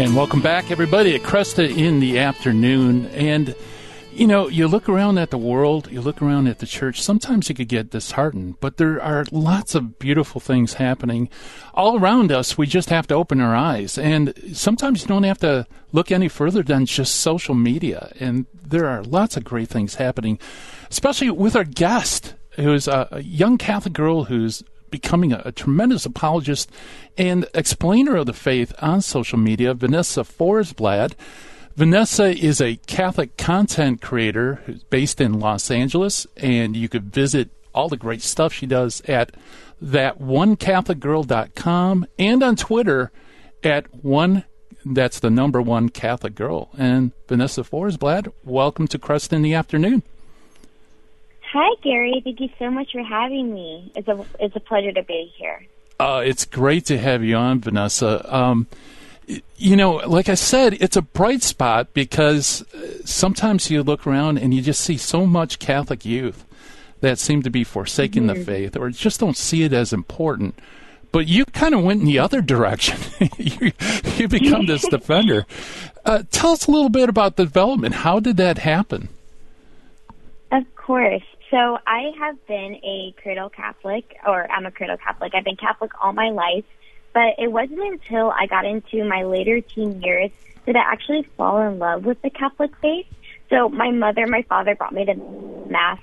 And welcome back, everybody, at Kresta in the afternoon. And, you know, you look around at the world, you look around at the church, sometimes you could get disheartened, but there are lots of beautiful things happening all around us. We just have to open our eyes. And sometimes you don't have to look any further than just social media. And there are lots of great things happening, especially with our guest, who's a, a young Catholic girl who's becoming a, a, tremendous apologist and explainer of the faith on social media, Vanessa Forsblad. Vanessa is a Catholic content creator who's based in Los Angeles, and you could visit all the great stuff she does at thatonecatholicgirl.com and on Twitter at one that's the number one Catholic girl. And Vanessa Forsblad, welcome to Kresta in the Afternoon. Hi, Gary. Thank you so much for having me. It's a it's a pleasure to be here. Uh, it's great to have you on, Vanessa. Um, you know, like I said, it's a bright spot because uh, sometimes you look around and you just see so much Catholic youth that seem to be forsaking mm-hmm. the faith or just don't see it as important. But you kind of went in the other direction. you, you become this defender. Uh, tell us a little bit about the development. How did that happen? Of course. So I have been a cradle Catholic, or I'm a cradle Catholic. I've been Catholic all my life, but it wasn't until I got into my later teen years that I actually fall in love with the Catholic faith. So my mother, my father brought me to mass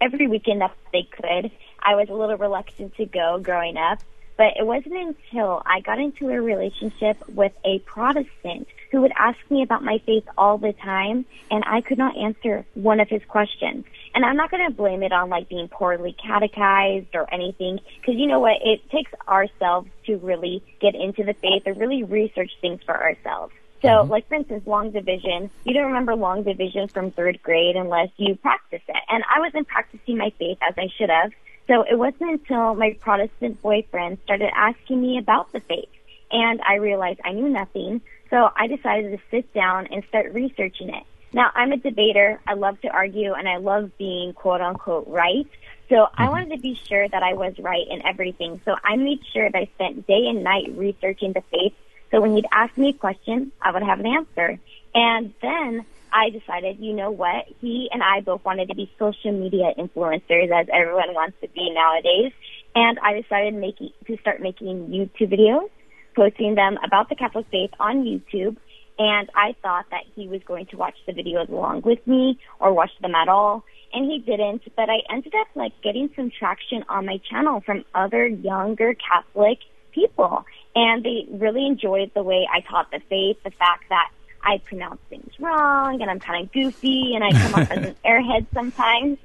every weekend that they could. I was a little reluctant to go growing up, but it wasn't until I got into a relationship with a Protestant who would ask me about my faith all the time, and I could not answer one of his questions. And I'm not going to blame it on like being poorly catechized or anything, because you know what? It takes ourselves to really get into the faith or really research things for ourselves. So, mm-hmm. like for instance, long division. You don't remember long division from third grade unless you practice it. And I wasn't practicing my faith as I should have. So it wasn't until my Protestant boyfriend started asking me about the faith, and I realized I knew nothing. So I decided to sit down and start researching it. Now, I'm a debater. I love to argue and I love being quote unquote right. So mm-hmm. I wanted to be sure that I was right in everything. So I made sure that I spent day and night researching the faith. So when you'd ask me a question, I would have an answer. And then I decided, you know what? He and I both wanted to be social media influencers as everyone wants to be nowadays. And I decided making, to start making YouTube videos, posting them about the Catholic faith on YouTube and I thought that he was going to watch the videos along with me or watch them at all. And he didn't, but I ended up like getting some traction on my channel from other younger Catholic people. And they really enjoyed the way I taught the faith, the fact that I pronounce things wrong and I'm kind of goofy and I come off as an airhead sometimes.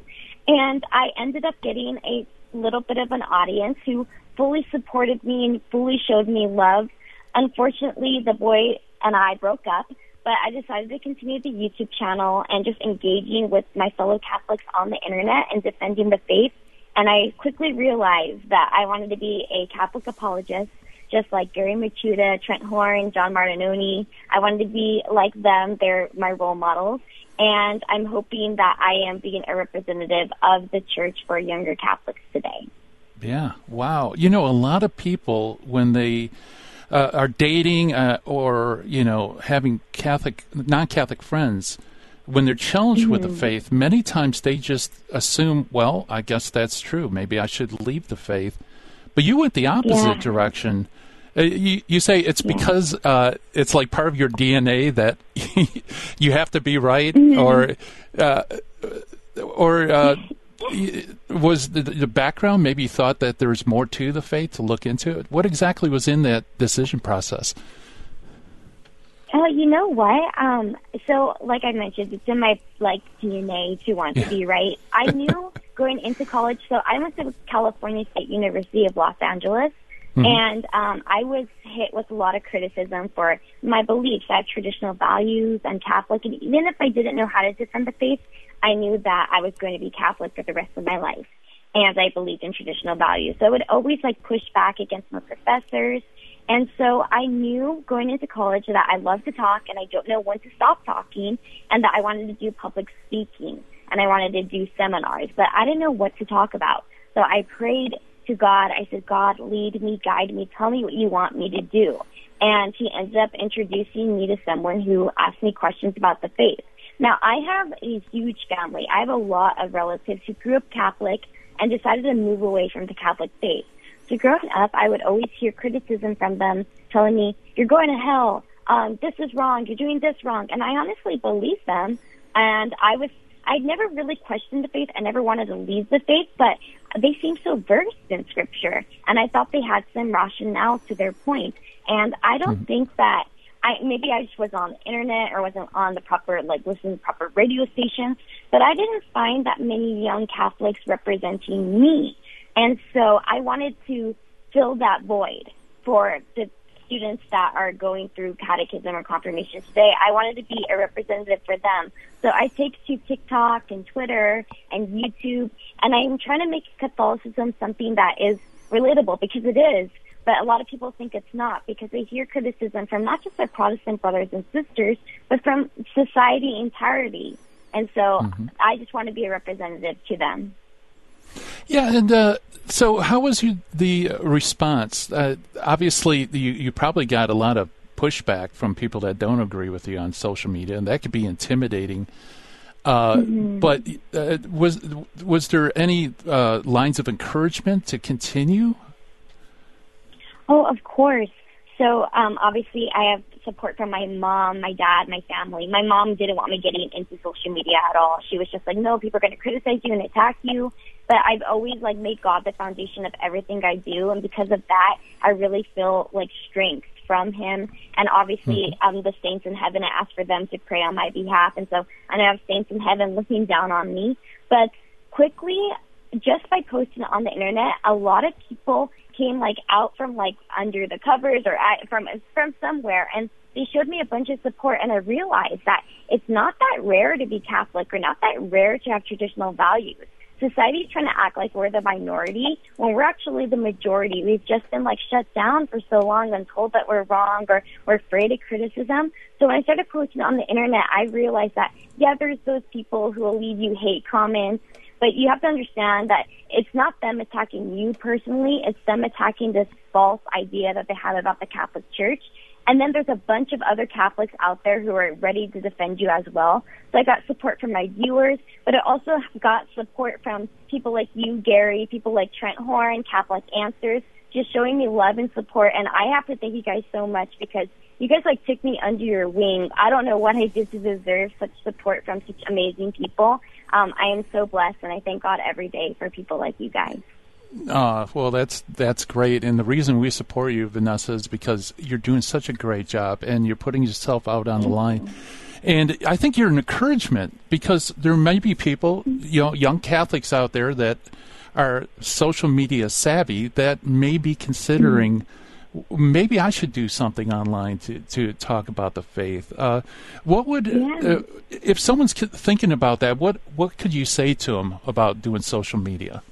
And I ended up getting a little bit of an audience who fully supported me and fully showed me love. Unfortunately, the boy and I broke up, but I decided to continue the YouTube channel and just engaging with my fellow Catholics on the internet and defending the faith. And I quickly realized that I wanted to be a Catholic apologist, just like Gary Michuta, Trent Horn, John Martignoni. I wanted to be like them. They're my role models. And I'm hoping that I am being a representative of the church for younger Catholics today. Yeah. Wow. You know, a lot of people, when they uh, are dating uh, or you know having Catholic non-Catholic friends, when they're challenged mm-hmm. with the mm-hmm. faith, many times they just assume, well, I guess that's true. Maybe I should leave the faith. But you went the opposite yeah. direction. Uh, you, you, say it's yeah. because uh, it's like part of your DNA that you have to be right, mm-hmm. or uh, or uh, was the, the, background maybe you thought that there was more to the faith to look into it? What exactly was in that decision process? Uh, you know what? Um so like i mentioned it's in my like dna to want to be right? I knew going into college so i went to california state university of los angeles mm-hmm. and um i was hit with a lot of criticism for my beliefs. I have traditional values i'm catholic and even if i didn't know how to defend the faith I knew that I was going to be Catholic for the rest of my life. And I believed in traditional values. So I would always like push back against my professors. And so I knew going into college that I love to talk and I don't know when to stop talking and that I wanted to do public speaking and I wanted to do seminars, but I didn't know what to talk about. So I prayed to God. I said, God, lead me, guide me, tell me what you want me to do. and he ended up introducing me to someone who asked me questions about the faith. Now, I have a huge family. I have a lot of relatives who grew up Catholic and decided to move away from the Catholic faith. So growing up, I would always hear criticism from them telling me, you're going to hell. Um, this is wrong. You're doing this wrong. And I honestly believed them. And I was, I never really questioned the faith. I never wanted to leave the faith, but they seemed so versed in scripture. And I thought they had some rationale to their point. And I don't mm-hmm. think that I maybe I just was on the internet or wasn't on the proper like listening to proper radio stations, but I didn't find that many young Catholics representing me. And so I wanted to fill that void for the students that are going through catechism or confirmation today. I wanted to be a representative for them. So I take to TikTok and Twitter and YouTube and I'm trying to make Catholicism something that is relatable because it is but a lot of people think it's not because they hear criticism from not just their Protestant brothers and sisters, but from society entirety. And so mm-hmm. I just want to be a representative to them. Yeah, and uh, so how was you, the response? Uh, obviously, you, you probably got a lot of pushback from people that don't agree with you on social media, and that could be intimidating. Uh, mm-hmm. But uh, was was there any uh, lines of encouragement to continue? Oh, of course. So um, obviously, I have support from my mom, my dad, my family. My mom didn't want me getting into social media at all. She was just like, "No, people are going to criticize you and attack you." But I've always like made God the foundation of everything I do, and because of that, I really feel like strength from Him. And obviously, mm-hmm. um, the saints in heaven, I ask for them to pray on my behalf, and so I know I have saints in heaven looking down on me. But quickly, just by posting on the internet, a lot of people came like out from like under the covers or at, from from somewhere and they showed me a bunch of support and I realized that it's not that rare to be Catholic or not that rare to have traditional values. Society's trying to act like we're the minority when we're actually the majority. We've just been like shut down for so long and told that we're wrong or we're afraid of criticism. So when I started posting on the internet, I realized that yeah, there's those people who will leave you hate comments but you have to understand that it's not them attacking you personally, it's them attacking this false idea that they have about the Catholic Church. And then there's a bunch of other Catholics out there who are ready to defend you as well. So I got support from my viewers, but I also got support from people like you, Gary, people like Trent Horn, Catholic Answers, just showing me love and support. And I have to thank you guys so much because you guys like took me under your wing. I don't know what I did to deserve such support from such amazing people. Um, I am so blessed, and I thank God every day for people like you guys. Uh, well, that's that's great, and the reason we support you, Vanessa, is because you're doing such a great job, and you're putting yourself out on the line. And I think you're an encouragement because there may be people, you know, young Catholics out there that are social media savvy that may be considering. Mm-hmm maybe I should do something online to, to talk about the faith. Uh, what would yeah. uh, if someone's thinking about that? What what could you say to them about doing social media?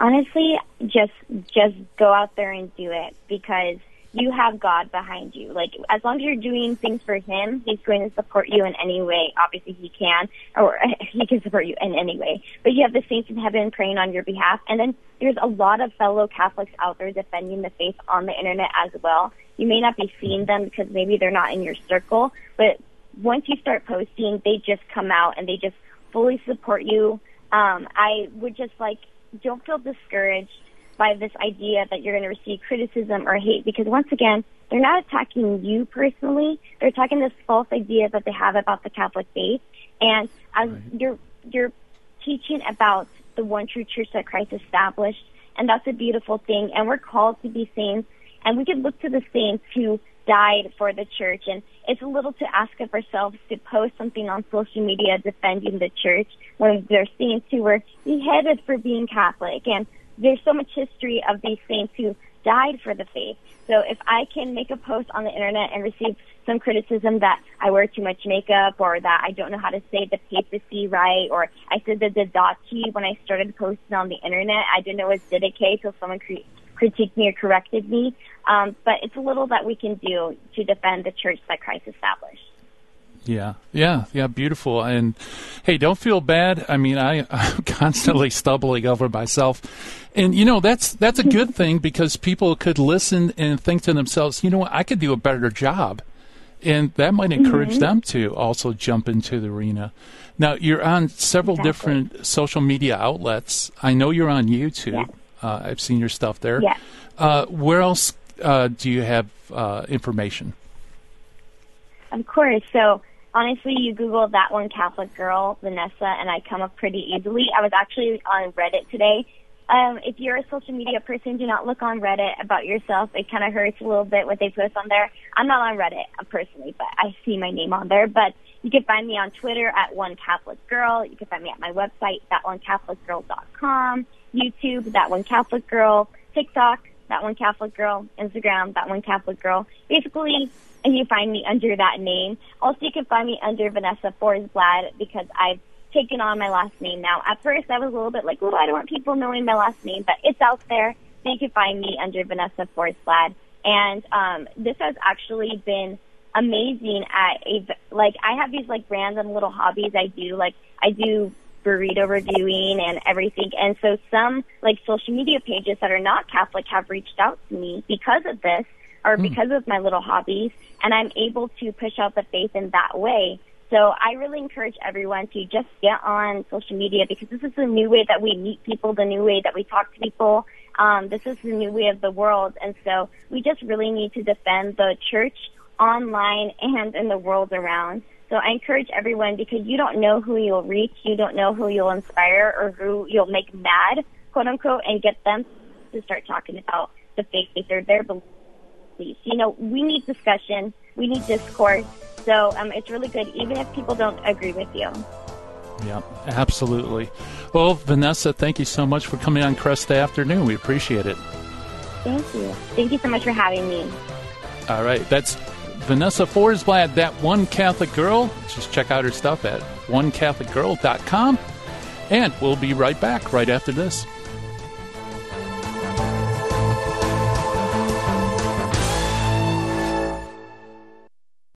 Honestly, just just go out there and do it because you have God behind you. Like as long as you're doing things for Him, He's going to support you in any way. Obviously, He can, or He can support you in any way. But you have the saints in heaven praying on your behalf, and then there's a lot of fellow Catholics out there defending the faith on the internet as well. You may not be seeing them because maybe they're not in your circle, but once you start posting, they just come out and they just fully support you. Um, I would just like don't feel discouraged by this idea that you're going to receive criticism or hate because once again, they're not attacking you personally. They're attacking this false idea that they have about the Catholic faith. And as right. you're, you're teaching about the one true church that Christ established, and that's a beautiful thing. And we're called to be saints, and we can look to the saints who died for the church. And it's a little to ask of ourselves to post something on social media defending the church when there are saints who were beheaded for being Catholic. And there's so much history of these saints who died for the faith. So if I can make a post on the internet and receive some criticism that I wear too much makeup or that I don't know how to say the papacy right or I said the Didache when I started posting on the internet, I didn't know it was Didache till someone cre- critiqued me or corrected me. Um, but it's a little that we can do to defend the church that Christ established. Yeah, yeah, yeah, beautiful. And hey, don't feel bad. I mean, I, I'm constantly stumbling over myself, and you know that's that's a good thing because people could listen and think to themselves, you know what, I could do a better job, and that might encourage mm-hmm. them to also jump into the arena. Now, you're on several exactly. different social media outlets. I know you're on YouTube. Yeah. Uh, I've seen your stuff there. Yeah. Uh, where else uh, do you have uh, information? Of course. So honestly, you Google that one Catholic girl, Vanessa, and I come up pretty easily. I was actually on Reddit today. Um, if you're a social media person, do not look on Reddit about yourself. It kind of hurts a little bit what they post on there. I'm not on Reddit uh, personally, but I see my name on there. But you can find me on Twitter at One Catholic Girl. You can find me at my website, thatonecatholicgirl.com, YouTube, That One Catholic Girl, TikTok, That One Catholic Girl, Instagram, That One Catholic Girl. Basically, you find me under that name. Also, you can find me under Vanessa Forsblad because I've taken on my last name now. At first, I was a little bit like, oh, I don't want people knowing my last name, but it's out there. So you can find me under Vanessa Forsblad. And um, this has actually been amazing at a like I have these like random little hobbies I do like I do burrito reviewing and everything and so some like social media pages that are not Catholic have reached out to me because of this or mm. because of my little hobbies, and I'm able to push out the faith in that way. So I really encourage everyone to just get on social media because this is the new way that we meet people, the new way that we talk to people. Um, this is the new way of the world, and so we just really need to defend the church online and in the world around. So I encourage everyone because you don't know who you'll reach, you don't know who you'll inspire or who you'll make mad, quote unquote, and get them to start talking about the faith or their beliefs. You know, we need discussion, we need discourse. So um, it's really good, even if people don't agree with you. Yeah, absolutely. Well, Vanessa, thank you so much for coming on Crest Afternoon. We appreciate it. Thank you. Thank you so much for having me. All right, that's Vanessa Forsblad, that one Catholic girl. Just check out her stuff at onecatholicgirl.com. And we'll be right back right after this.